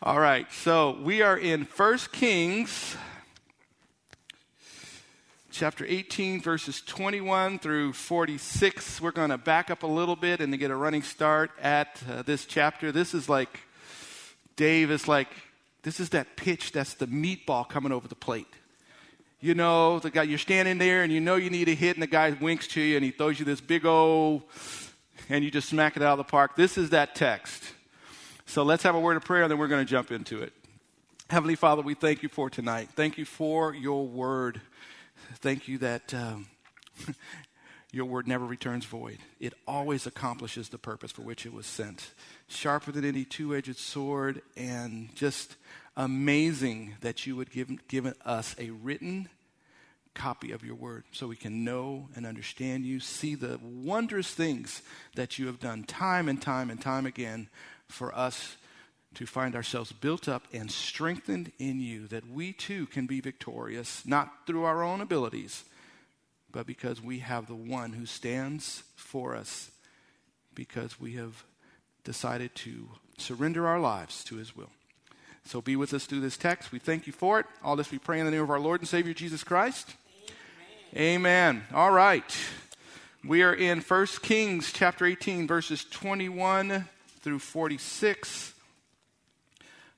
All right, so we are in 1 Kings chapter 18, verses 21 through 46. We're going to back up a little bit and to get a running start at uh, this chapter. This is like, Dave is like, this is that pitch that's the meatball coming over the plate. You know, the guy, you're standing there and you know you need a hit, and the guy winks to you and he throws you this big old, and you just smack it out of the park. This is that text. So let's have a word of prayer and then we're going to jump into it. Heavenly Father, we thank you for tonight. Thank you for your word. Thank you that um, your word never returns void. It always accomplishes the purpose for which it was sent. Sharper than any two edged sword, and just amazing that you would give given us a written copy of your word so we can know and understand you, see the wondrous things that you have done time and time and time again for us to find ourselves built up and strengthened in you, that we too can be victorious, not through our own abilities, but because we have the one who stands for us, because we have decided to surrender our lives to his will. So be with us through this text. We thank you for it. All this we pray in the name of our Lord and Savior Jesus Christ. Amen. Amen. All right. We are in 1 Kings chapter 18, verses 21 through 46.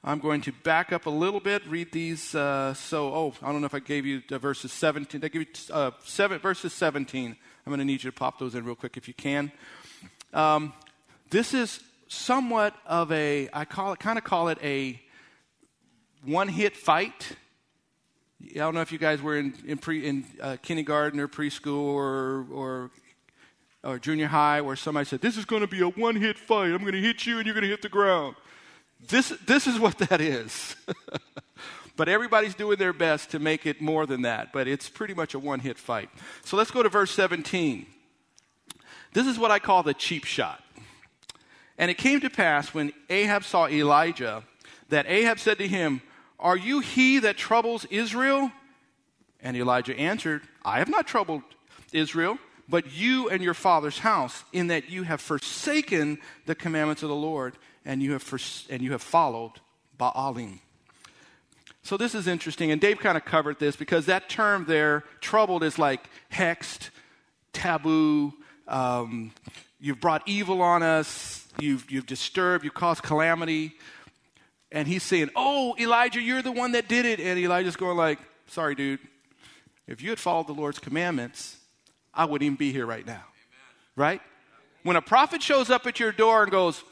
I'm going to back up a little bit, read these. Uh, so, oh, I don't know if I gave you verses 17. I give you uh, seven, verses 17. I'm going to need you to pop those in real quick if you can. Um, this is somewhat of a, I call it, kind of call it a one hit fight. I don't know if you guys were in, in, pre, in uh, kindergarten or preschool or, or or junior high where somebody said, This is going to be a one hit fight. I'm going to hit you and you're going to hit the ground. This, this is what that is. but everybody's doing their best to make it more than that. But it's pretty much a one hit fight. So let's go to verse 17. This is what I call the cheap shot. And it came to pass when Ahab saw Elijah that Ahab said to him, Are you he that troubles Israel? And Elijah answered, I have not troubled Israel but you and your father's house, in that you have forsaken the commandments of the Lord and you have, fors- and you have followed Baalim. So this is interesting, and Dave kind of covered this because that term there, troubled, is like hexed, taboo. Um, you've brought evil on us. You've, you've disturbed. You've caused calamity. And he's saying, "Oh, Elijah, you're the one that did it." And Elijah's going like, "Sorry, dude. If you had followed the Lord's commandments, I wouldn't even be here right now. Amen. Right? When a prophet shows up at your door and goes,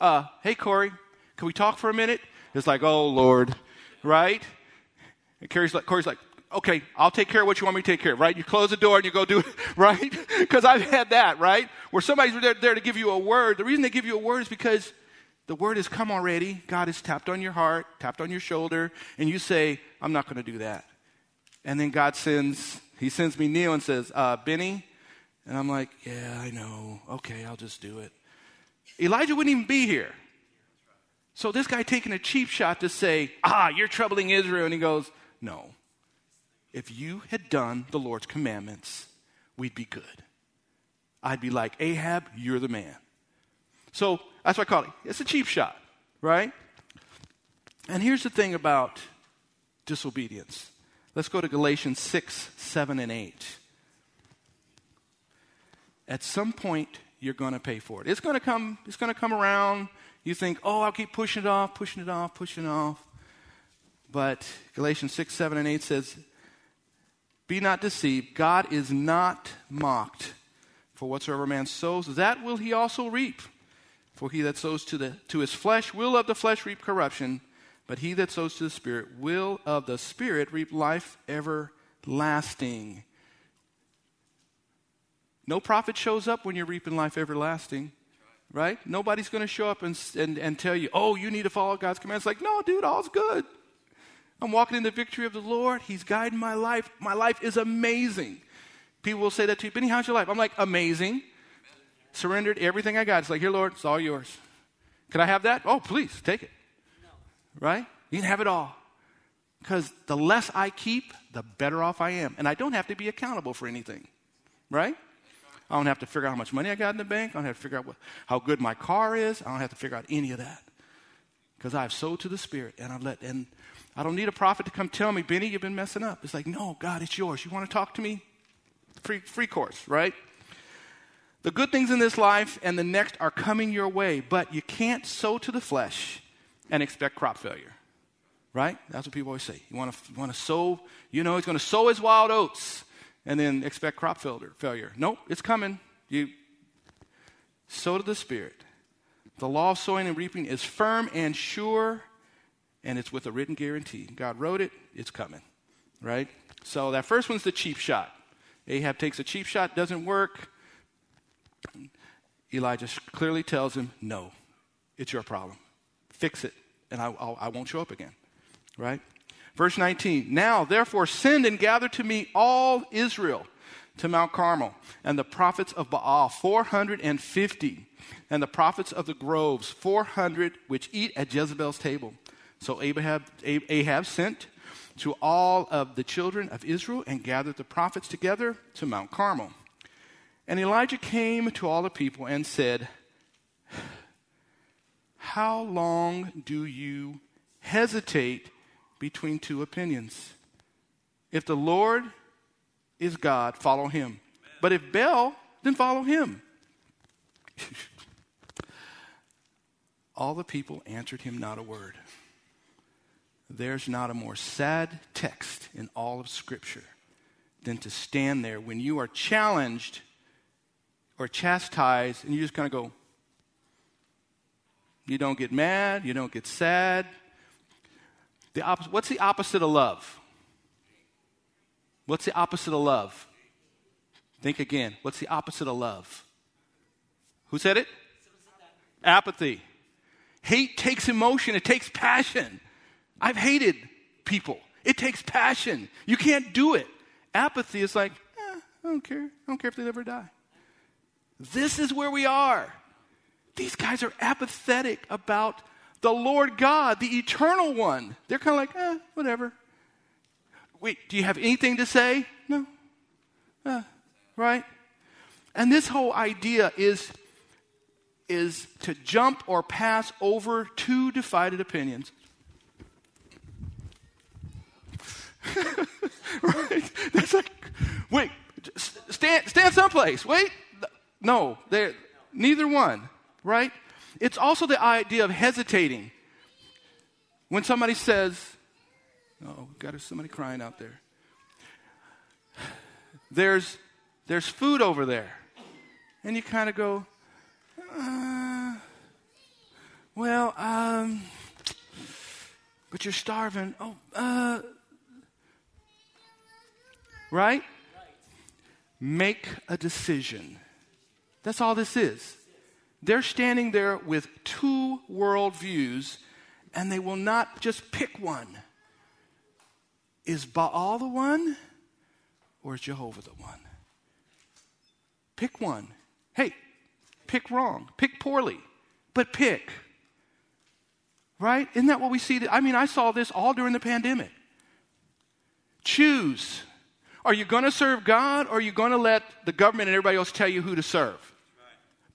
uh, hey, Corey, can we talk for a minute? It's like, oh, Lord, right? And Corey's like, Corey's like, okay, I'll take care of what you want me to take care of, right? You close the door and you go do it, right? Because I've had that, right? Where somebody's there, there to give you a word. The reason they give you a word is because the word has come already. God has tapped on your heart, tapped on your shoulder, and you say, I'm not going to do that. And then God sends he sends me Neil and says, uh, Benny. And I'm like, yeah, I know. Okay, I'll just do it. Elijah wouldn't even be here. So this guy taking a cheap shot to say, ah, you're troubling Israel. And he goes, no. If you had done the Lord's commandments, we'd be good. I'd be like, Ahab, you're the man. So that's what I call it. It's a cheap shot, right? And here's the thing about disobedience Let's go to Galatians 6, 7, and 8. At some point, you're going to pay for it. It's going to come, it's going to come around. You think, oh, I'll keep pushing it off, pushing it off, pushing it off. But Galatians 6, 7, and 8 says, Be not deceived. God is not mocked. For whatsoever man sows, that will he also reap. For he that sows to, the, to his flesh will of the flesh reap corruption, but he that sows to the Spirit will of the Spirit reap life everlasting. No prophet shows up when you're reaping life everlasting, right? Nobody's going to show up and, and, and tell you, oh, you need to follow God's commands. Like, no, dude, all's good. I'm walking in the victory of the Lord. He's guiding my life. My life is amazing. People will say that to you, Benny, how's your life? I'm like, amazing. Surrendered everything I got. It's like, here, Lord, it's all yours. Can I have that? Oh, please, take it right? You can have it all. Because the less I keep, the better off I am. And I don't have to be accountable for anything, right? I don't have to figure out how much money I got in the bank. I don't have to figure out what, how good my car is. I don't have to figure out any of that. because I've sowed to the Spirit and I've let, and I don't need a prophet to come tell me, Benny, you've been messing up. It's like, no, God, it's yours. You want to talk to me? Free, free course, right? The good things in this life and the next are coming your way, but you can't sow to the flesh and expect crop failure. Right? That's what people always say. You want to, want to sow, you know, he's going to sow his wild oats and then expect crop failure. Nope, it's coming. You sow to the Spirit. The law of sowing and reaping is firm and sure, and it's with a written guarantee. God wrote it, it's coming. Right? So that first one's the cheap shot. Ahab takes a cheap shot, doesn't work. Elijah clearly tells him, No, it's your problem. Fix it, and I, I'll, I will not show up again. Right? Verse 19 Now, therefore, send and gather to me all Israel to Mount Carmel, and the prophets of Baal, 450, and the prophets of the groves, 400, which eat at Jezebel's table. So Ahab, Ahab sent to all of the children of Israel and gathered the prophets together to Mount Carmel. And Elijah came to all the people and said, How long do you hesitate between two opinions? If the Lord is God, follow him. But if Baal, then follow him. all the people answered him not a word. There's not a more sad text in all of Scripture than to stand there when you are challenged or chastised, and you just kind of go, you don't get mad, you don't get sad. The opposite, what's the opposite of love? What's the opposite of love? Think again. What's the opposite of love? Who said it? Apathy. Hate takes emotion, it takes passion. I've hated people. It takes passion. You can't do it. Apathy is like, eh, I don't care. I don't care if they ever die. This is where we are. These guys are apathetic about the Lord God, the eternal one. They're kind of like, eh, whatever. Wait, do you have anything to say? No. Uh, right? And this whole idea is, is to jump or pass over two divided opinions. right? That's like, wait, stand, stand someplace. Wait, no, neither one, right? It's also the idea of hesitating. When somebody says, oh, got somebody crying out there. There's, there's food over there. And you kind of go, uh, well, um, but you're starving. Oh, uh, right? Make a decision. That's all this is. They're standing there with two worldviews, and they will not just pick one. Is Baal the one, or is Jehovah the one? Pick one. Hey, pick wrong, pick poorly, but pick. Right? Isn't that what we see? I mean, I saw this all during the pandemic. Choose. Are you going to serve God or are you going to let the government and everybody else tell you who to serve?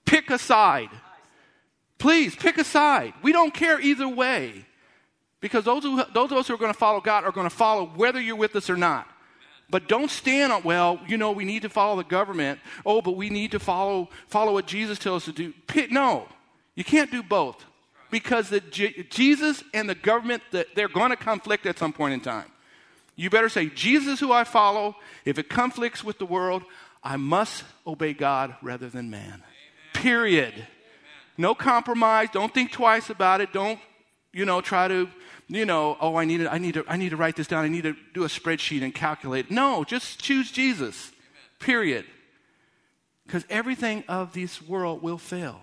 Pick a side. Please, pick a side. We don't care either way. Because those, who, those of us who are going to follow God are going to follow whether you're with us or not. But don't stand on, well, you know, we need to follow the government. Oh, but we need to follow, follow what Jesus tells us to do. No, you can't do both. Because the, Jesus and the government, they're going to conflict at some point in time. You better say, Jesus, who I follow, if it conflicts with the world, I must obey God rather than man. Period. No compromise. Don't think twice about it. Don't, you know, try to, you know, oh, I need to, I need to, I need to write this down. I need to do a spreadsheet and calculate. No, just choose Jesus. Period. Because everything of this world will fail.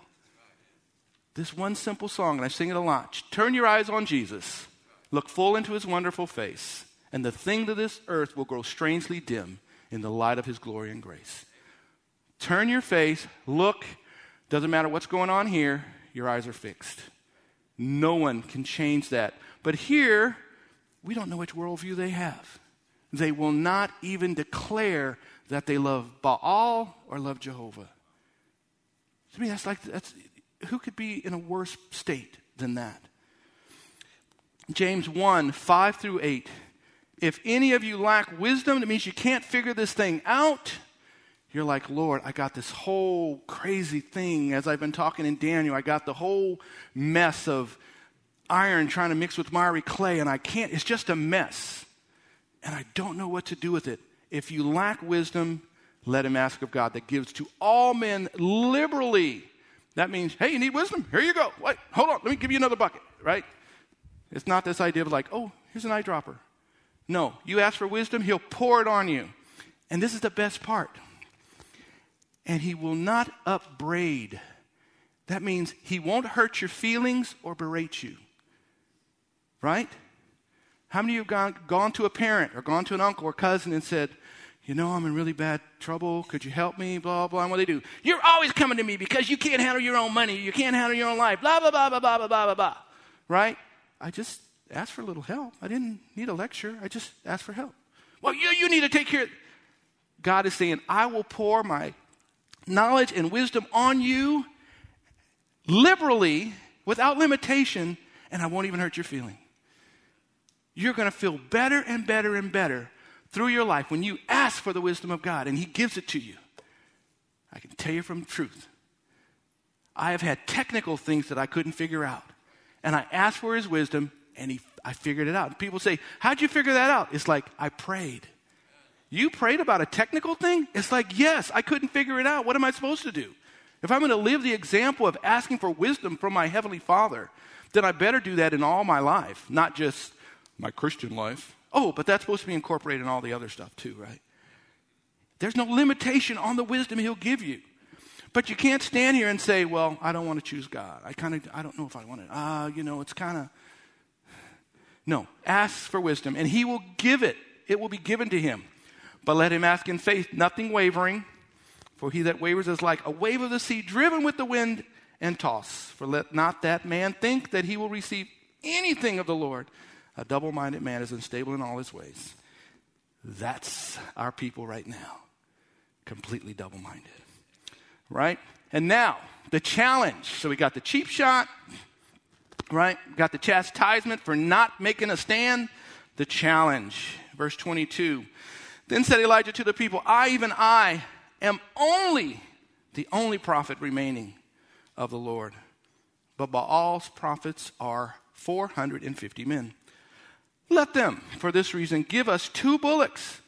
This one simple song, and I sing it a lot. Turn your eyes on Jesus. Look full into his wonderful face and the things of this earth will grow strangely dim in the light of his glory and grace. Turn your face, look, doesn't matter what's going on here, your eyes are fixed. No one can change that. But here, we don't know which worldview they have. They will not even declare that they love Baal or love Jehovah. To me, that's like, that's, who could be in a worse state than that? James 1 5 through 8. If any of you lack wisdom, that means you can't figure this thing out. You're like, Lord, I got this whole crazy thing. As I've been talking in Daniel, I got the whole mess of iron trying to mix with miry clay, and I can't, it's just a mess. And I don't know what to do with it. If you lack wisdom, let him ask of God that gives to all men liberally. That means, hey, you need wisdom? Here you go. Wait, hold on, let me give you another bucket, right? It's not this idea of like, oh, here's an eyedropper. No, you ask for wisdom, he'll pour it on you. And this is the best part. And he will not upbraid. That means he won't hurt your feelings or berate you. Right? How many of you have gone, gone to a parent or gone to an uncle or cousin and said, you know, I'm in really bad trouble. Could you help me? Blah, blah. And what do they do? You're always coming to me because you can't handle your own money. You can't handle your own life. Blah, blah, blah, blah, blah, blah, blah, blah. Right? I just asked for a little help. I didn't need a lecture. I just asked for help. Well, you, you need to take care. God is saying, I will pour my knowledge and wisdom on you liberally, without limitation, and I won't even hurt your feeling. You're going to feel better and better and better through your life when you ask for the wisdom of God and He gives it to you. I can tell you from truth. I have had technical things that I couldn't figure out. And I asked for His wisdom and he, I figured it out. People say, How'd you figure that out? It's like, I prayed. You prayed about a technical thing? It's like, Yes, I couldn't figure it out. What am I supposed to do? If I'm going to live the example of asking for wisdom from my Heavenly Father, then I better do that in all my life, not just my Christian life. Oh, but that's supposed to be incorporated in all the other stuff too, right? There's no limitation on the wisdom He'll give you. But you can't stand here and say, well, I don't want to choose God. I kind of, I don't know if I want it. Ah, uh, you know, it's kind of. No, ask for wisdom, and He will give it. It will be given to Him. But let him ask in faith, nothing wavering. For he that wavers is like a wave of the sea driven with the wind and tossed. For let not that man think that he will receive anything of the Lord. A double minded man is unstable in all his ways. That's our people right now. Completely double minded. Right? And now, the challenge. So we got the cheap shot, right? got the chastisement for not making a stand. The challenge. Verse 22. Then said Elijah to the people, I, even I, am only the only prophet remaining of the Lord. But Baal's prophets are 450 men. Let them, for this reason, give us two bullocks,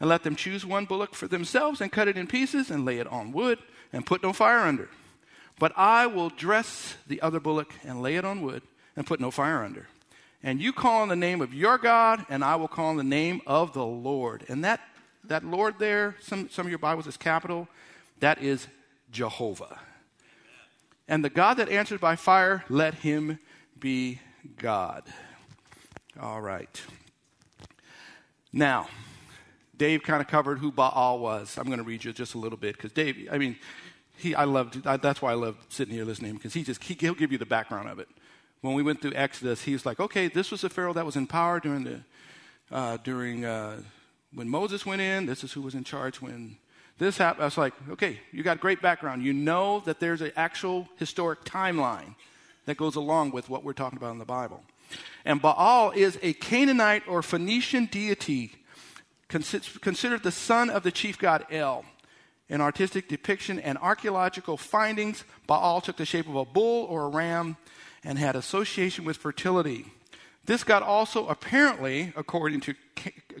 and let them choose one bullock for themselves and cut it in pieces and lay it on wood and put no fire under. But I will dress the other bullock and lay it on wood and put no fire under. And you call on the name of your God, and I will call on the name of the Lord. And that, that Lord there, some, some of your Bibles is capital, that is Jehovah. And the God that answered by fire, let him be God. All right. Now, Dave kind of covered who Baal was. I'm going to read you just a little bit because Dave, I mean, he, I loved, I, that's why I love sitting here listening to him because he just, he, he'll give you the background of it. When we went through Exodus, he was like, okay, this was the Pharaoh that was in power during the, uh, during, uh, when Moses went in. This is who was in charge when this happened. I was like, okay, you got great background. You know that there's an actual historic timeline that goes along with what we're talking about in the Bible. And Baal is a Canaanite or Phoenician deity considered the son of the chief god El. In artistic depiction and archaeological findings, Baal took the shape of a bull or a ram and had association with fertility. This god also apparently, according to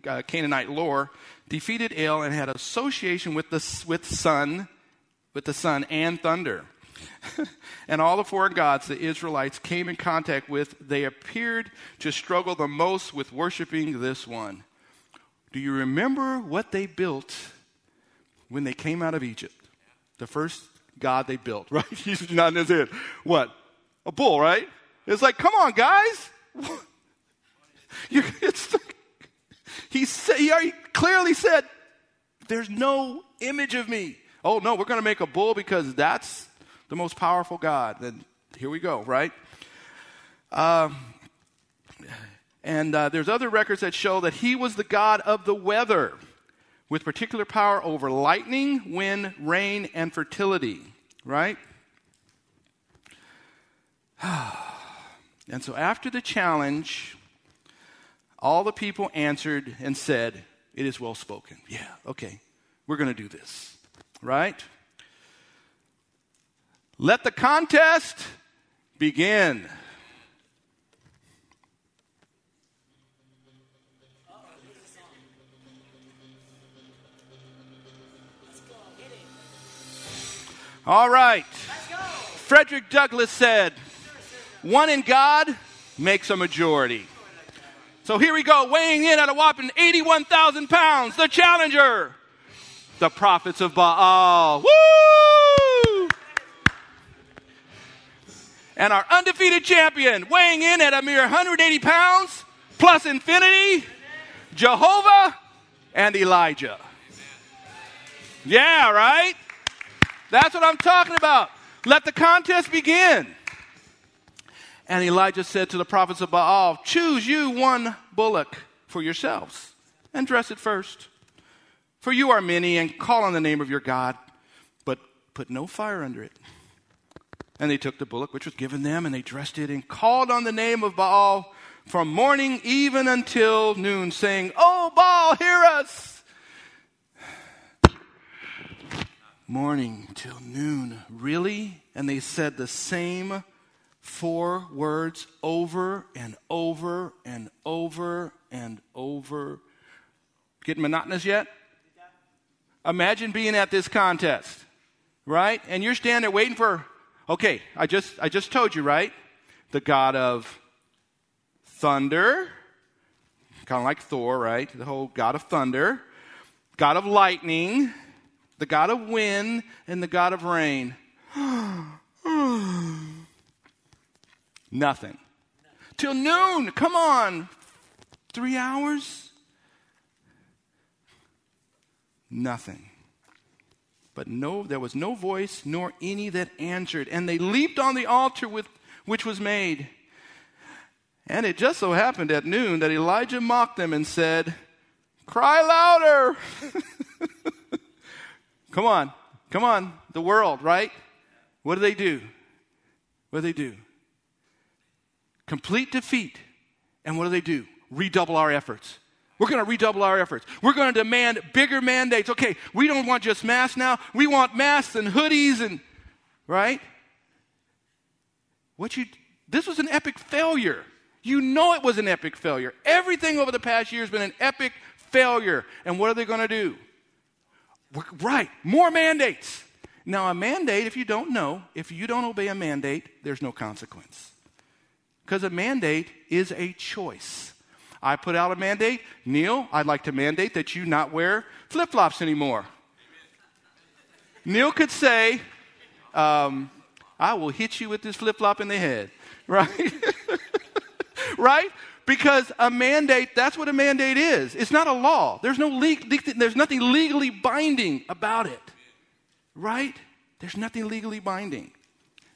uh, Canaanite lore, defeated El and had association with the with sun, with the sun and thunder. and all the foreign gods the Israelites came in contact with, they appeared to struggle the most with worshiping this one. Do you remember what they built when they came out of Egypt? The first God they built, right? He's nodding his head. What? A bull, right? It's like, come on, guys. it's he, he clearly said, there's no image of me. Oh, no, we're going to make a bull because that's the most powerful God. Then here we go, right? Um, and uh, there's other records that show that he was the God of the weather with particular power over lightning, wind, rain, and fertility, right? And so after the challenge, all the people answered and said, It is well spoken. Yeah, okay, we're going to do this, right? Let the contest begin. All right. Frederick Douglass said, one in God makes a majority. So here we go, weighing in at a whopping 81,000 pounds, the challenger, the prophets of Baal. Woo! And our undefeated champion, weighing in at a mere 180 pounds, plus infinity, Jehovah and Elijah. Yeah, right? That's what I'm talking about. Let the contest begin. And Elijah said to the prophets of Baal, Choose you one bullock for yourselves and dress it first. For you are many, and call on the name of your God, but put no fire under it. And they took the bullock which was given them, and they dressed it, and called on the name of Baal from morning even until noon, saying, Oh, Baal, hear us! morning till noon. Really? And they said the same four words over and over and over and over. Getting monotonous yet? Imagine being at this contest, right? And you're standing there waiting for, okay, I just, I just told you, right? The God of thunder, kind of like Thor, right? The whole God of thunder, God of lightning, the God of wind and the God of rain. Nothing. Till noon. Come on. Three hours? Nothing. But no, there was no voice nor any that answered. And they leaped on the altar with, which was made. And it just so happened at noon that Elijah mocked them and said, Cry louder. Come on. Come on. The world, right? What do they do? What do they do? Complete defeat. And what do they do? Redouble our efforts. We're going to redouble our efforts. We're going to demand bigger mandates. Okay, we don't want just masks now. We want masks and hoodies and right? What you this was an epic failure. You know it was an epic failure. Everything over the past year has been an epic failure. And what are they going to do? Right, more mandates. Now, a mandate, if you don't know, if you don't obey a mandate, there's no consequence. Because a mandate is a choice. I put out a mandate, Neil, I'd like to mandate that you not wear flip flops anymore. Neil could say, um, I will hit you with this flip flop in the head, right? right? Because a mandate, that's what a mandate is. It's not a law. There's, no le- there's nothing legally binding about it. Right? There's nothing legally binding.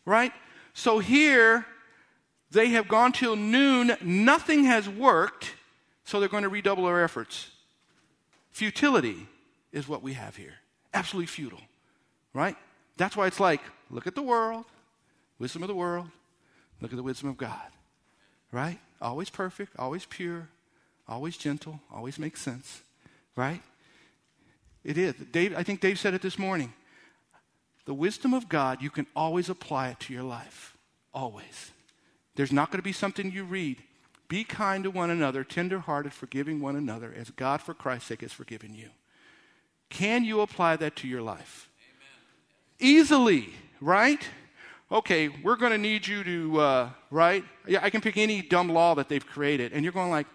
Right? So here, they have gone till noon. Nothing has worked. So they're going to redouble their efforts. Futility is what we have here. Absolutely futile. Right? That's why it's like look at the world, wisdom of the world, look at the wisdom of God. Right? always perfect, always pure, always gentle, always makes sense, right? It is. Dave, I think Dave said it this morning. The wisdom of God, you can always apply it to your life. Always. There's not going to be something you read. Be kind to one another, tenderhearted, forgiving one another, as God, for Christ's sake, has forgiven you. Can you apply that to your life? Amen. Easily, right? okay, we're going to need you to, uh, right? Yeah, I can pick any dumb law that they've created. And you're going like,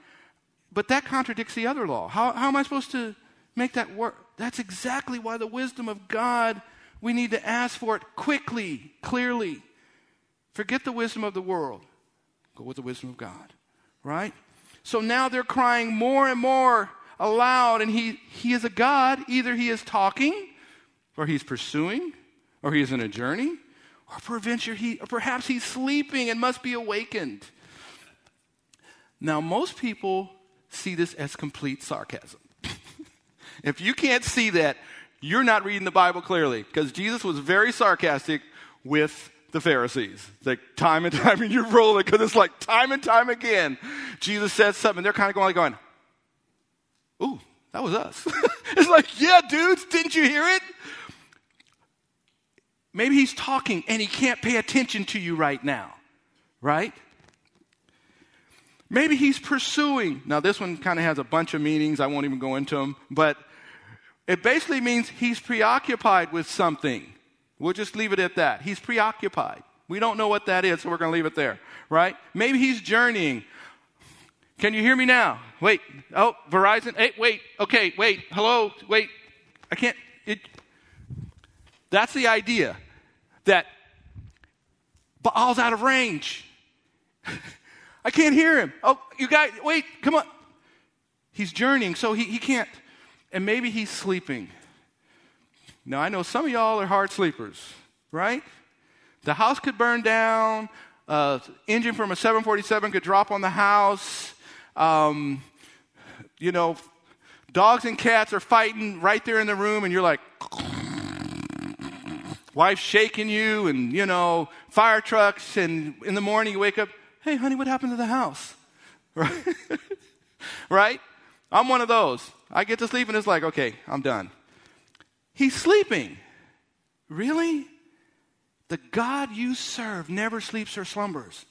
but that contradicts the other law. How, how am I supposed to make that work? That's exactly why the wisdom of God, we need to ask for it quickly, clearly. Forget the wisdom of the world. Go with the wisdom of God, right? So now they're crying more and more aloud, and he, he is a God. Either he is talking, or he's pursuing, or he is in a journey, or peradventure he, or perhaps he's sleeping and must be awakened. Now, most people see this as complete sarcasm. if you can't see that, you're not reading the Bible clearly, because Jesus was very sarcastic with the Pharisees. Like time and time, and you're rolling because it's like time and time again. Jesus says something, they're kind of going like going, "Ooh, that was us." it's like, yeah, dudes, didn't you hear it? Maybe he's talking and he can't pay attention to you right now, right? Maybe he's pursuing. Now, this one kind of has a bunch of meanings. I won't even go into them, but it basically means he's preoccupied with something. We'll just leave it at that. He's preoccupied. We don't know what that is, so we're going to leave it there, right? Maybe he's journeying. Can you hear me now? Wait. Oh, Verizon. Hey, wait. Okay, wait. Hello. Wait. I can't. It, that's the idea that Baal's out of range. I can't hear him. Oh, you guys, wait, come on. He's journeying, so he, he can't. And maybe he's sleeping. Now, I know some of y'all are hard sleepers, right? The house could burn down, uh, engine from a 747 could drop on the house. Um, you know, dogs and cats are fighting right there in the room, and you're like, wife shaking you, and, you know, fire trucks, and in the morning you wake up, hey, honey, what happened to the house? Right? right? I'm one of those. I get to sleep, and it's like, okay, I'm done. He's sleeping. Really? The God you serve never sleeps or slumbers.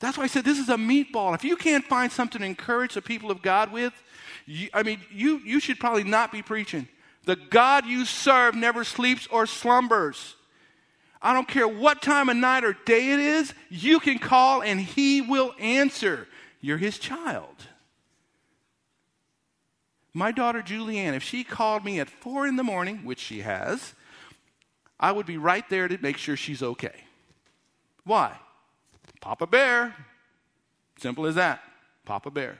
That's why I said this is a meatball. If you can't find something to encourage the people of God with, you, I mean, you, you should probably not be preaching. The God you serve never sleeps or slumbers. I don't care what time of night or day it is, you can call and he will answer. You're his child. My daughter Julianne, if she called me at four in the morning, which she has, I would be right there to make sure she's okay. Why? Papa Bear. Simple as that. Papa Bear.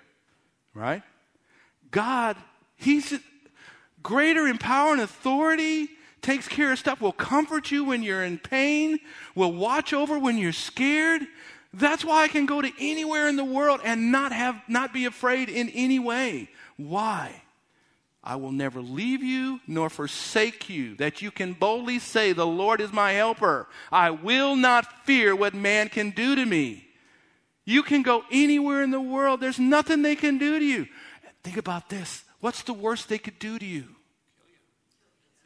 Right? God, He's greater in power and authority, takes care of stuff, will comfort you when you're in pain, will watch over when you're scared. That's why I can go to anywhere in the world and not have not be afraid in any way. Why? I will never leave you nor forsake you, that you can boldly say, The Lord is my helper. I will not fear what man can do to me. You can go anywhere in the world, there's nothing they can do to you. Think about this what's the worst they could do to you?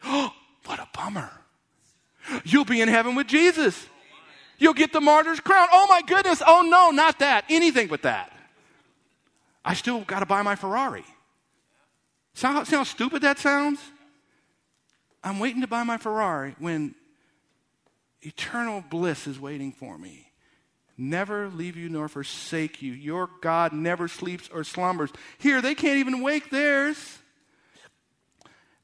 Oh, what a bummer. You'll be in heaven with Jesus. You'll get the martyr's crown. Oh my goodness. Oh no, not that. Anything but that. I still got to buy my Ferrari. See how, see how stupid that sounds? I'm waiting to buy my Ferrari when eternal bliss is waiting for me. Never leave you nor forsake you. Your God never sleeps or slumbers. Here, they can't even wake theirs.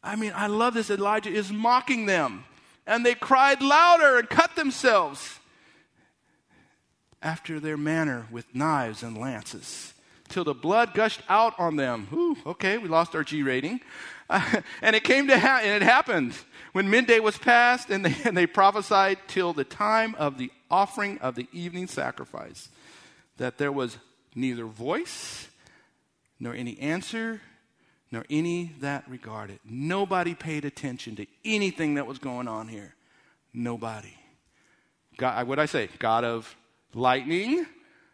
I mean, I love this. Elijah is mocking them. And they cried louder and cut themselves after their manner with knives and lances till the blood gushed out on them. Ooh, okay, we lost our G rating. Uh, and it came to ha- and it happened when midday was past, and they, and they prophesied till the time of the offering of the evening sacrifice, that there was neither voice, nor any answer, nor any that regarded. Nobody paid attention to anything that was going on here. Nobody. God, what I say? God of lightning,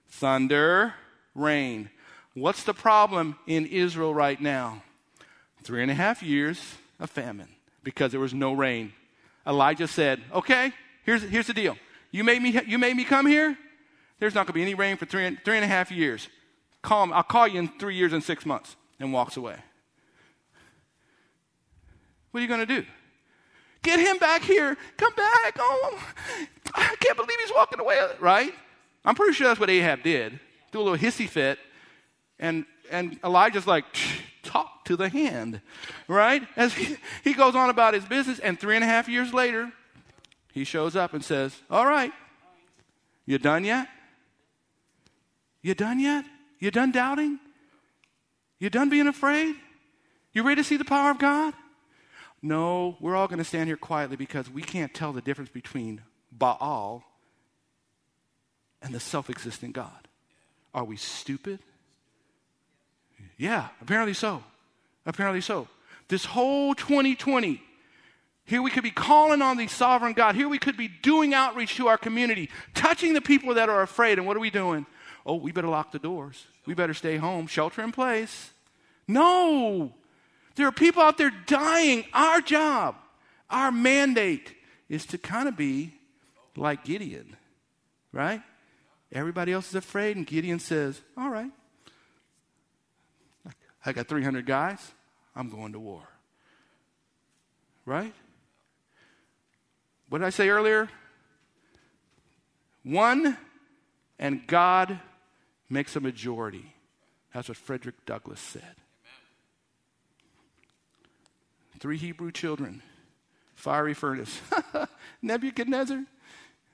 thunder, rain. What's the problem in Israel right now? Three and a half years of famine because there was no rain. Elijah said, Okay, here's, here's the deal. You made, me, you made me come here? There's not going to be any rain for three, three and a half years. Call me, I'll call you in three years and six months. And walks away. What are you going to do? Get him back here. Come back. Oh, I can't believe he's walking away. Right? I'm pretty sure that's what Ahab did. Do a little hissy fit and, and Elijah's like, talk to the hand, right? As he, he goes on about his business, and three and a half years later, he shows up and says, All right, you done yet? You done yet? You done doubting? You done being afraid? You ready to see the power of God? No, we're all going to stand here quietly because we can't tell the difference between Baal and the self existent God. Are we stupid? Yeah, apparently so. Apparently so. This whole 2020, Here we could be calling on the sovereign God. Here we could be doing outreach to our community, touching the people that are afraid. And what are we doing? Oh, we better lock the doors. We better stay home, shelter in place. No. There are people out there dying. Our job, our mandate is to kind of be like Gideon, right? Everybody else is afraid, and Gideon says, All right, I got 300 guys. I'm going to war. Right? What did I say earlier? One and God makes a majority. That's what Frederick Douglass said. Three Hebrew children, fiery furnace. Nebuchadnezzar,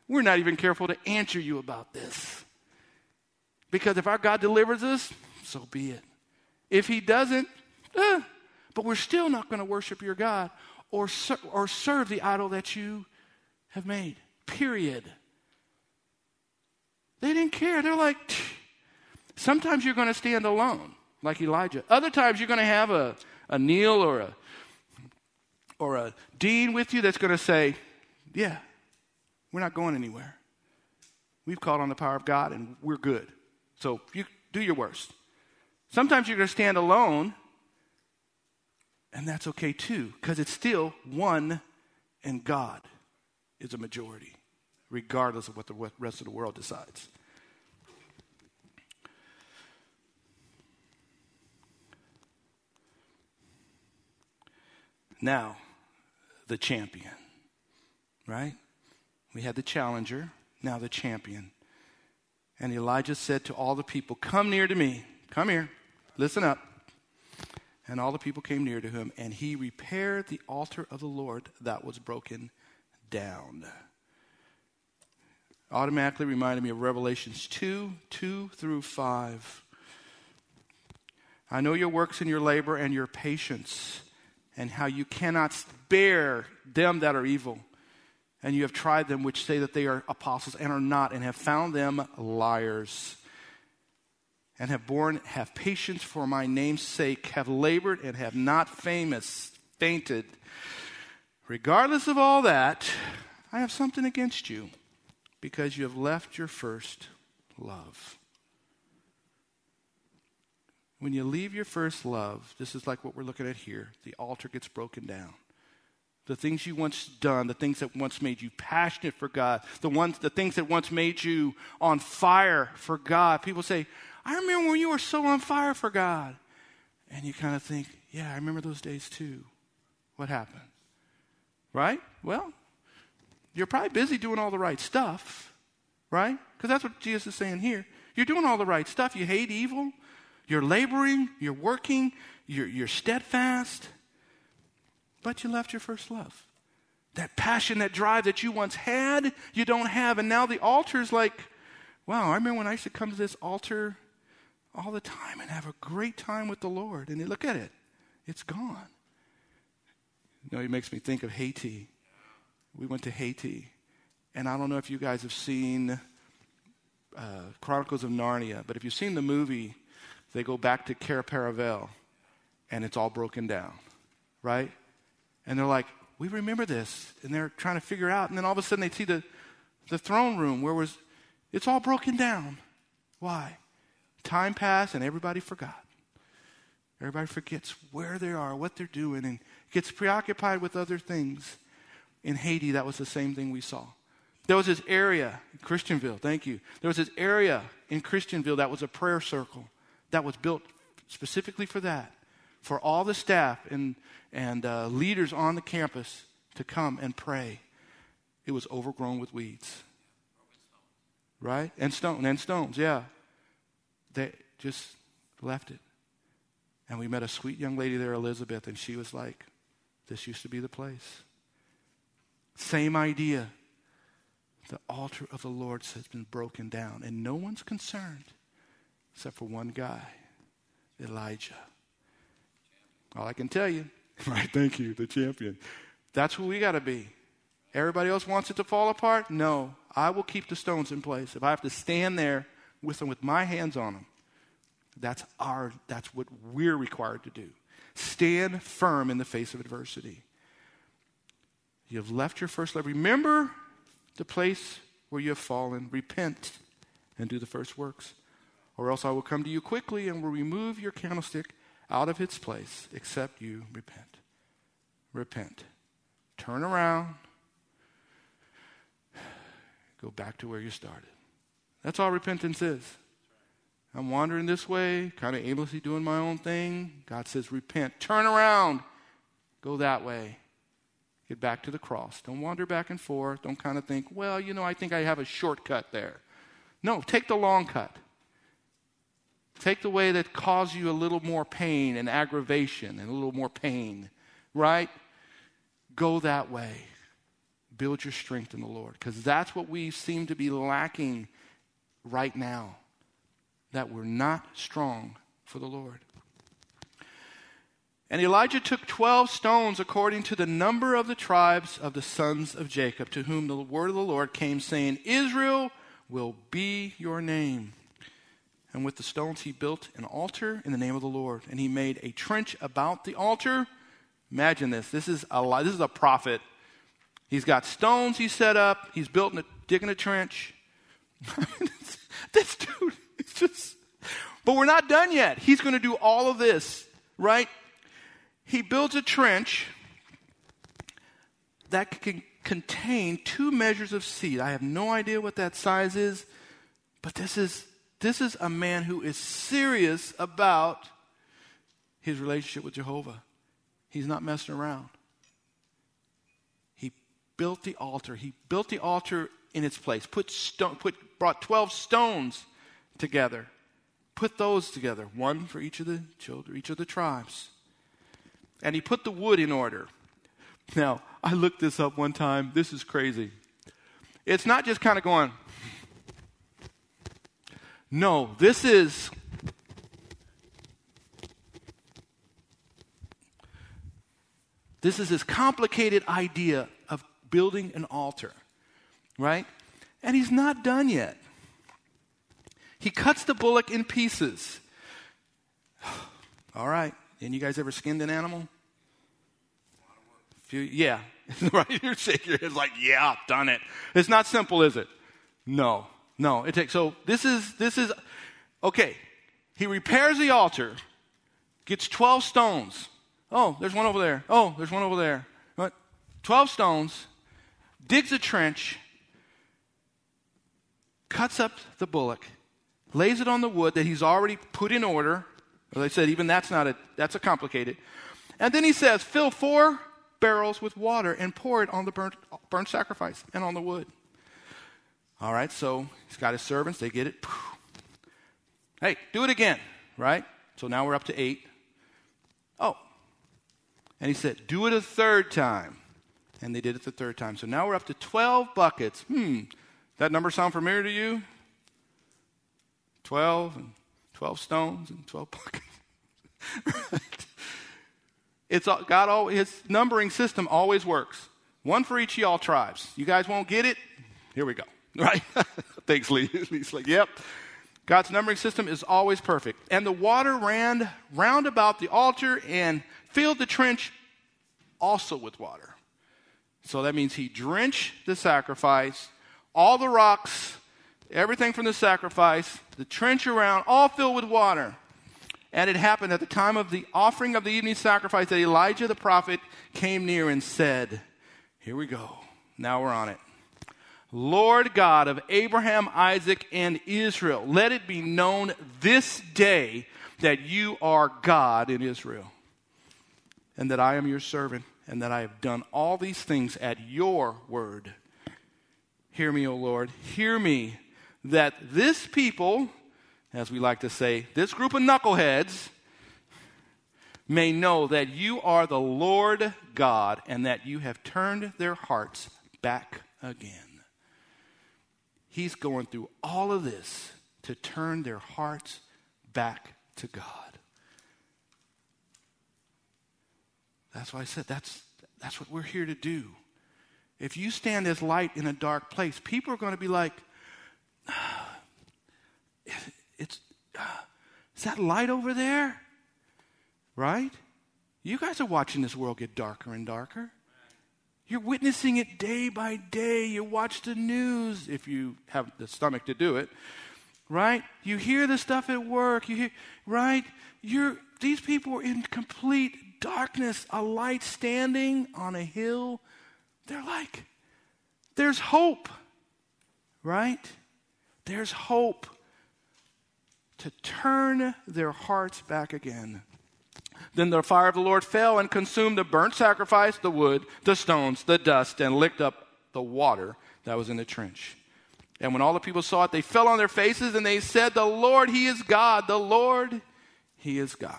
we're not even careful to answer you about this. Because if our God delivers us, so be it. If he doesn't, eh, but we're still not going to worship your God or, ser- or serve the idol that you have made. Period. They didn't care. They're like, sometimes you're going to stand alone, like Elijah. Other times you're going to have a, a Neil or a or a dean with you that's going to say, Yeah, we're not going anywhere. We've called on the power of God and we're good. So you do your worst. Sometimes you're going to stand alone, and that's okay too, because it's still one and God is a majority, regardless of what the rest of the world decides. Now, the champion, right? We had the challenger, now the champion. And Elijah said to all the people, Come near to me. Come here. Listen up. And all the people came near to him, and he repaired the altar of the Lord that was broken down. Automatically reminded me of Revelations 2 2 through 5. I know your works and your labor and your patience, and how you cannot bear them that are evil. And you have tried them which say that they are apostles and are not, and have found them liars and have borne, have patience for my name's sake, have labored and have not famous, fainted. Regardless of all that, I have something against you because you have left your first love. When you leave your first love, this is like what we're looking at here the altar gets broken down. The things you once done, the things that once made you passionate for God, the ones the things that once made you on fire for God. People say, I remember when you were so on fire for God. And you kind of think, yeah, I remember those days too. What happened? Right? Well, you're probably busy doing all the right stuff, right? Because that's what Jesus is saying here. You're doing all the right stuff. You hate evil. You're laboring. You're working. You're, you're steadfast. But you left your first love. That passion, that drive that you once had, you don't have. And now the altar's like, wow, I remember when I used to come to this altar all the time and have a great time with the Lord. And look at it, it's gone. You know, it makes me think of Haiti. We went to Haiti, and I don't know if you guys have seen uh, Chronicles of Narnia, but if you've seen the movie, they go back to Cair Paravel, and it's all broken down, right? And they're like, we remember this, and they're trying to figure out, and then all of a sudden they see the, the throne room where was, it's all broken down. Why? Time passed and everybody forgot. Everybody forgets where they are, what they're doing, and gets preoccupied with other things. In Haiti, that was the same thing we saw. There was this area Christianville, thank you. There was this area in Christianville that was a prayer circle that was built specifically for that, for all the staff and, and uh, leaders on the campus to come and pray. It was overgrown with weeds. Right? And stone and stones, yeah they just left it. And we met a sweet young lady there, Elizabeth, and she was like, This used to be the place. Same idea. The altar of the Lord has been broken down, and no one's concerned except for one guy, Elijah. All I can tell you, right? Thank you, the champion. That's who we got to be. Everybody else wants it to fall apart? No. I will keep the stones in place. If I have to stand there with them with my hands on them. That's our that's what we're required to do. Stand firm in the face of adversity. You have left your first love. Remember the place where you have fallen. Repent and do the first works. Or else I will come to you quickly and will remove your candlestick out of its place, except you repent. Repent. Turn around. Go back to where you started. That's all repentance is. I'm wandering this way, kind of aimlessly doing my own thing. God says, repent. Turn around. Go that way. Get back to the cross. Don't wander back and forth. Don't kind of think, well, you know, I think I have a shortcut there. No, take the long cut. Take the way that caused you a little more pain and aggravation and a little more pain, right? Go that way. Build your strength in the Lord because that's what we seem to be lacking right now. That we're not strong for the Lord. And Elijah took 12 stones according to the number of the tribes of the sons of Jacob, to whom the word of the Lord came, saying, Israel will be your name. And with the stones he built an altar in the name of the Lord. And he made a trench about the altar. Imagine this. This is a, this is a prophet. He's got stones he set up. He's built a, digging a trench. this dude is just. But we're not done yet. He's going to do all of this, right? He builds a trench that can contain two measures of seed. I have no idea what that size is, but this is this is a man who is serious about his relationship with Jehovah. He's not messing around. He built the altar. He built the altar in its place. Put stone, put brought 12 stones together. Put those together, one for each of the children, each of the tribes. And he put the wood in order. Now, I looked this up one time. This is crazy. It's not just kind of going, no, this is. This is this complicated idea of building an altar, right? And he's not done yet. He cuts the bullock in pieces. All right. And you guys ever skinned an animal? Few, yeah. right? You shake your head like, yeah, done it. It's not simple, is it? No. No. It takes so this is this is okay. He repairs the altar, gets 12 stones. Oh, there's one over there. Oh, there's one over there. What? 12 stones, digs a trench, cuts up the bullock, lays it on the wood that he's already put in order. As I said, even that's not a that's a complicated. And then he says, fill four barrels with water and pour it on the burnt, burnt sacrifice and on the wood. All right, so he's got his servants, they get it. Hey, do it again, right? So now we're up to eight. Oh. And he said, do it a third time. And they did it the third time. So now we're up to 12 buckets. Hmm. That number sound familiar to you? 12 and 12 stones and 12 buckets. right. It's God always, his numbering system always works. One for each of y'all tribes. You guys won't get it? Here we go. Right? Thanks, Lee. He's like, yep. God's numbering system is always perfect. And the water ran round about the altar and filled the trench also with water. So that means he drenched the sacrifice, all the rocks, everything from the sacrifice, the trench around, all filled with water. And it happened at the time of the offering of the evening sacrifice that Elijah the prophet came near and said, Here we go. Now we're on it. Lord God of Abraham, Isaac, and Israel, let it be known this day that you are God in Israel, and that I am your servant, and that I have done all these things at your word. Hear me, O Lord, hear me, that this people, as we like to say, this group of knuckleheads, may know that you are the Lord God, and that you have turned their hearts back again. He's going through all of this to turn their hearts back to God. That's why I said that's, that's what we're here to do. If you stand as light in a dark place, people are going to be like, ah, it's, ah, is that light over there? Right? You guys are watching this world get darker and darker. You're witnessing it day by day. You watch the news if you have the stomach to do it, right? You hear the stuff at work. You hear, right? You're, these people are in complete darkness, a light standing on a hill. They're like, there's hope, right? There's hope to turn their hearts back again. Then the fire of the Lord fell and consumed the burnt sacrifice, the wood, the stones, the dust, and licked up the water that was in the trench. And when all the people saw it, they fell on their faces and they said, The Lord, He is God. The Lord, He is God.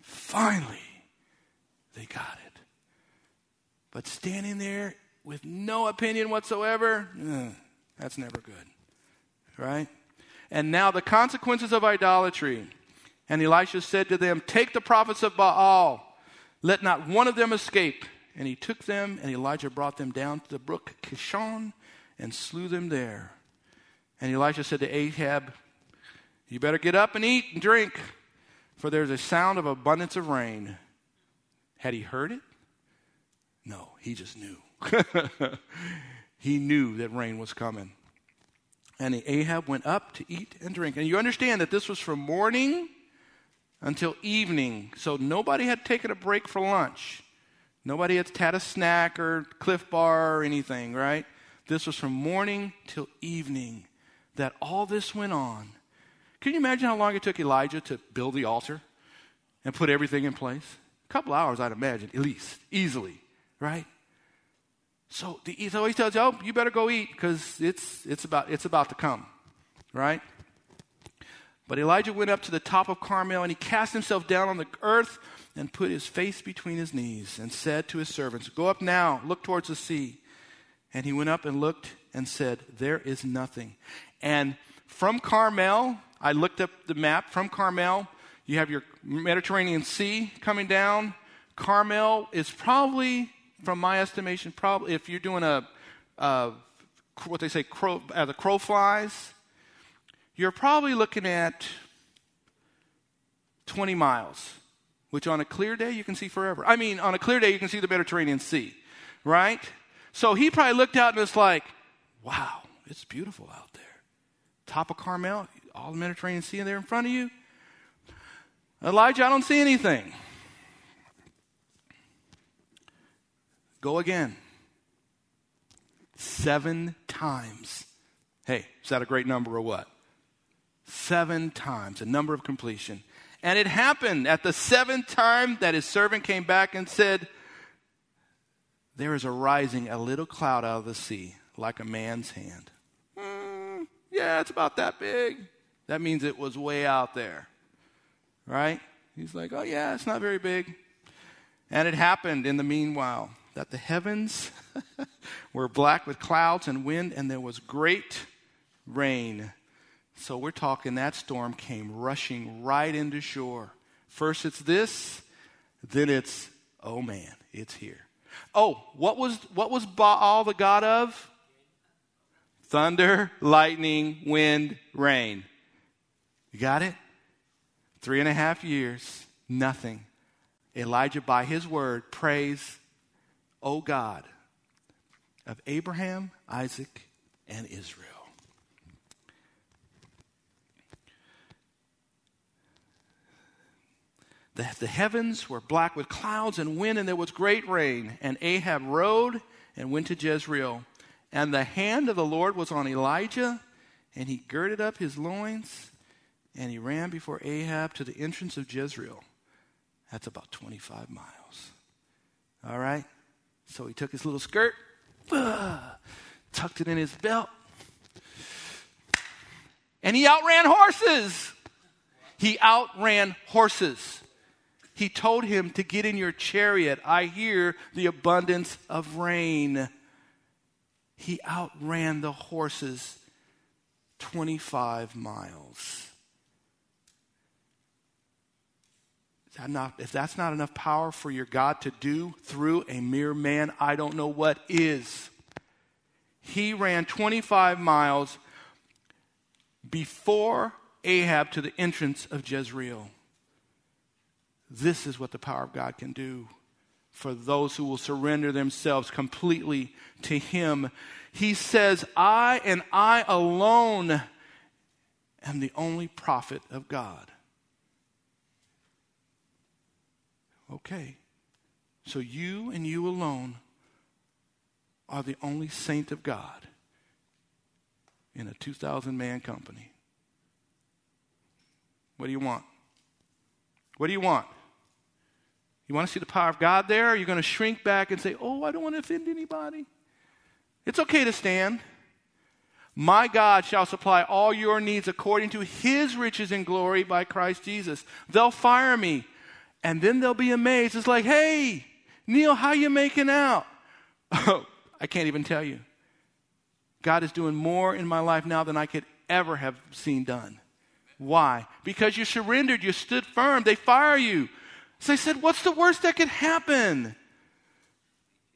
Finally, they got it. But standing there with no opinion whatsoever, eh, that's never good. Right? And now the consequences of idolatry. And Elisha said to them, Take the prophets of Baal, let not one of them escape. And he took them, and Elijah brought them down to the brook Kishon and slew them there. And Elisha said to Ahab, You better get up and eat and drink, for there's a sound of abundance of rain. Had he heard it? No, he just knew. he knew that rain was coming. And Ahab went up to eat and drink. And you understand that this was from morning until evening. So nobody had taken a break for lunch. Nobody had had a snack or Clif Bar or anything, right? This was from morning till evening that all this went on. Can you imagine how long it took Elijah to build the altar and put everything in place? A couple hours, I'd imagine, at least, easily, right? So, the, so he tells you, oh, you better go eat because it's, it's, about, it's about to come, right? But Elijah went up to the top of Carmel and he cast himself down on the earth and put his face between his knees and said to his servants, Go up now, look towards the sea. And he went up and looked and said, There is nothing. And from Carmel, I looked up the map. From Carmel, you have your Mediterranean Sea coming down. Carmel is probably, from my estimation, probably if you're doing a, a what they say, crow, uh, the crow flies, you're probably looking at 20 miles, which on a clear day you can see forever. I mean, on a clear day you can see the Mediterranean Sea, right? So he probably looked out and was like, wow, it's beautiful out there. Top of Carmel, all the Mediterranean Sea there in front of you. Elijah, I don't see anything. Go again. Seven times. Hey, is that a great number or what? Seven times, a number of completion. And it happened at the seventh time that his servant came back and said, There is arising a little cloud out of the sea, like a man's hand. Mm, yeah, it's about that big. That means it was way out there. Right? He's like, Oh, yeah, it's not very big. And it happened in the meanwhile that the heavens were black with clouds and wind, and there was great rain so we're talking that storm came rushing right into shore. First it's this, then it's, oh man, it's here. Oh, what was, what was Baal the god of? Thunder, lightning, wind, rain. You got it? Three and a half years, nothing. Elijah, by his word, prays, O God of Abraham, Isaac, and Israel. The, the heavens were black with clouds and wind, and there was great rain. And Ahab rode and went to Jezreel. And the hand of the Lord was on Elijah, and he girded up his loins, and he ran before Ahab to the entrance of Jezreel. That's about 25 miles. All right? So he took his little skirt, uh, tucked it in his belt, and he outran horses. He outran horses he told him to get in your chariot. I hear the abundance of rain. He outran the horses 25 miles. That not, if that's not enough power for your God to do through a mere man, I don't know what is. He ran 25 miles before Ahab to the entrance of Jezreel. This is what the power of God can do for those who will surrender themselves completely to Him. He says, I and I alone am the only prophet of God. Okay, so you and you alone are the only saint of God in a 2,000 man company. What do you want? What do you want? You want to see the power of God there? Or are you going to shrink back and say, oh, I don't want to offend anybody? It's okay to stand. My God shall supply all your needs according to his riches and glory by Christ Jesus. They'll fire me, and then they'll be amazed. It's like, hey, Neil, how you making out? Oh, I can't even tell you. God is doing more in my life now than I could ever have seen done. Why? Because you surrendered, you stood firm. They fire you. So they said, What's the worst that could happen?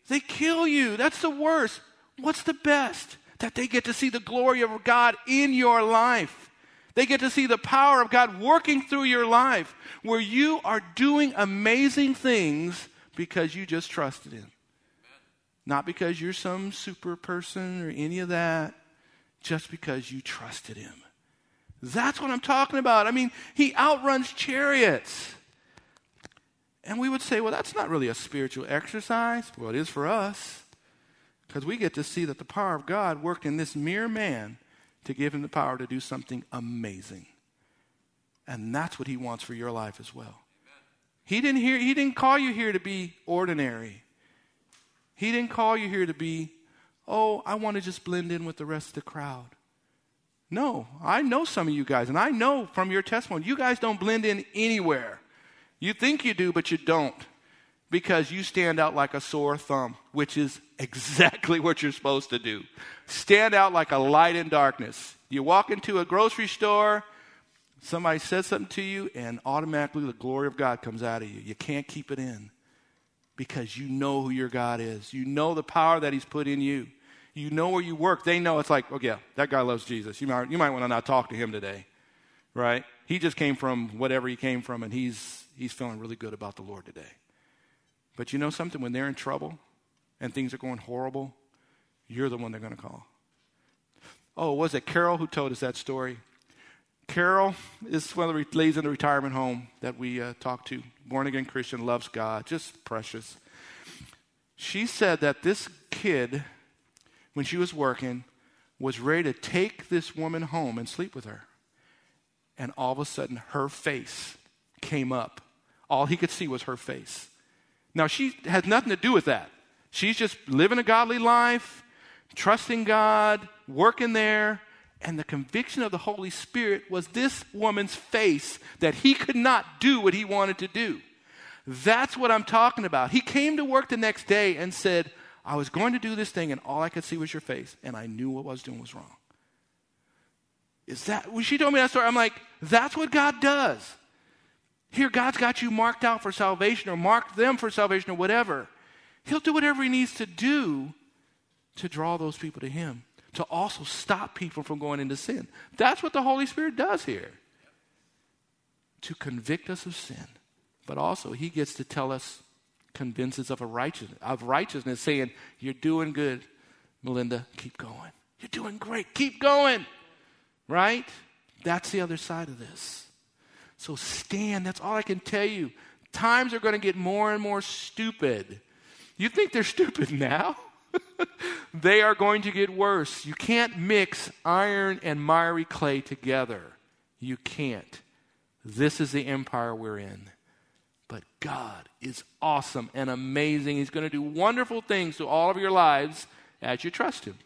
They kill you. That's the worst. What's the best? That they get to see the glory of God in your life. They get to see the power of God working through your life where you are doing amazing things because you just trusted Him. Not because you're some super person or any of that, just because you trusted Him. That's what I'm talking about. I mean, He outruns chariots. And we would say, well, that's not really a spiritual exercise. Well, it is for us. Because we get to see that the power of God worked in this mere man to give him the power to do something amazing. And that's what he wants for your life as well. He didn't, hear, he didn't call you here to be ordinary. He didn't call you here to be, oh, I want to just blend in with the rest of the crowd. No, I know some of you guys, and I know from your testimony, you guys don't blend in anywhere. You think you do, but you don't because you stand out like a sore thumb, which is exactly what you're supposed to do. Stand out like a light in darkness. You walk into a grocery store, somebody says something to you, and automatically the glory of God comes out of you. You can't keep it in because you know who your God is. You know the power that He's put in you. You know where you work. They know it's like, oh, yeah, that guy loves Jesus. You might, you might want to not talk to him today, right? He just came from whatever he came from, and he's, he's feeling really good about the Lord today. But you know something? When they're in trouble and things are going horrible, you're the one they're going to call. Oh, was it Carol who told us that story? Carol is one of the ladies in the retirement home that we uh, talked to. Born again Christian, loves God, just precious. She said that this kid, when she was working, was ready to take this woman home and sleep with her. And all of a sudden, her face came up. All he could see was her face. Now, she has nothing to do with that. She's just living a godly life, trusting God, working there. And the conviction of the Holy Spirit was this woman's face that he could not do what he wanted to do. That's what I'm talking about. He came to work the next day and said, I was going to do this thing, and all I could see was your face, and I knew what I was doing was wrong. Is that, when she told me that story, I'm like, that's what God does. Here, God's got you marked out for salvation or marked them for salvation or whatever. He'll do whatever He needs to do to draw those people to Him, to also stop people from going into sin. That's what the Holy Spirit does here to convict us of sin. But also, He gets to tell us, convince us of, a righteousness, of righteousness, saying, You're doing good, Melinda, keep going. You're doing great, keep going. Right? That's the other side of this. So stand. That's all I can tell you. Times are going to get more and more stupid. You think they're stupid now? they are going to get worse. You can't mix iron and miry clay together. You can't. This is the empire we're in. But God is awesome and amazing. He's going to do wonderful things to all of your lives as you trust Him.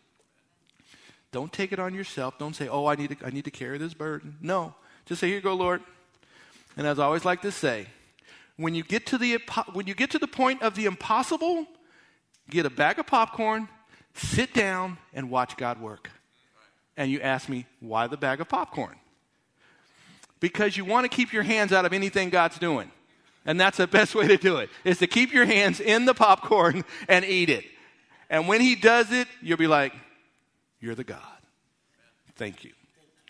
Don't take it on yourself. Don't say, oh, I need to, I need to carry this burden. No. Just say, here you go, Lord. And as I always like to say, when you get to the, when you get to the point of the impossible, get a bag of popcorn, sit down, and watch God work. And you ask me, why the bag of popcorn? Because you want to keep your hands out of anything God's doing. And that's the best way to do it, is to keep your hands in the popcorn and eat it. And when he does it, you'll be like, you're the God. Thank you.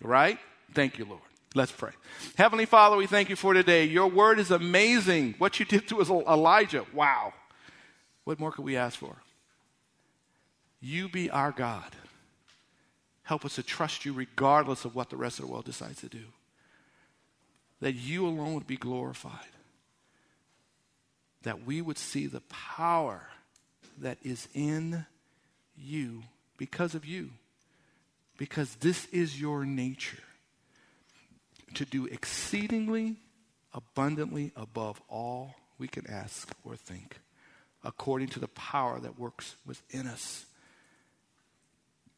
Right? Thank you, Lord. Let's pray. Heavenly Father, we thank you for today. Your word is amazing. What you did to us, Elijah, wow. What more could we ask for? You be our God. Help us to trust you regardless of what the rest of the world decides to do. That you alone would be glorified. That we would see the power that is in you because of you. Because this is your nature to do exceedingly abundantly above all we can ask or think, according to the power that works within us.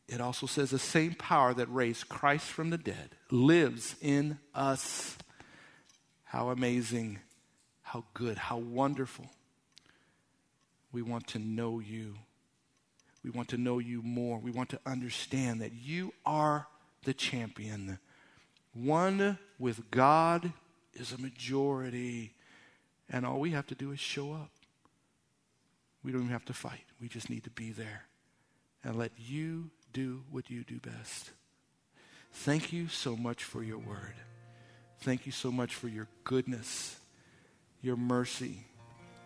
It also says the same power that raised Christ from the dead lives in us. How amazing, how good, how wonderful. We want to know you. We want to know you more. We want to understand that you are the champion. One with God is a majority. And all we have to do is show up. We don't even have to fight. We just need to be there and let you do what you do best. Thank you so much for your word. Thank you so much for your goodness, your mercy,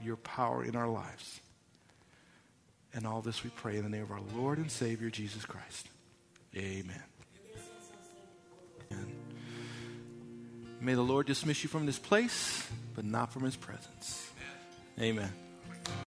your power in our lives. And all this we pray in the name of our Lord and Savior, Jesus Christ. Amen. Amen. May the Lord dismiss you from this place, but not from his presence. Amen.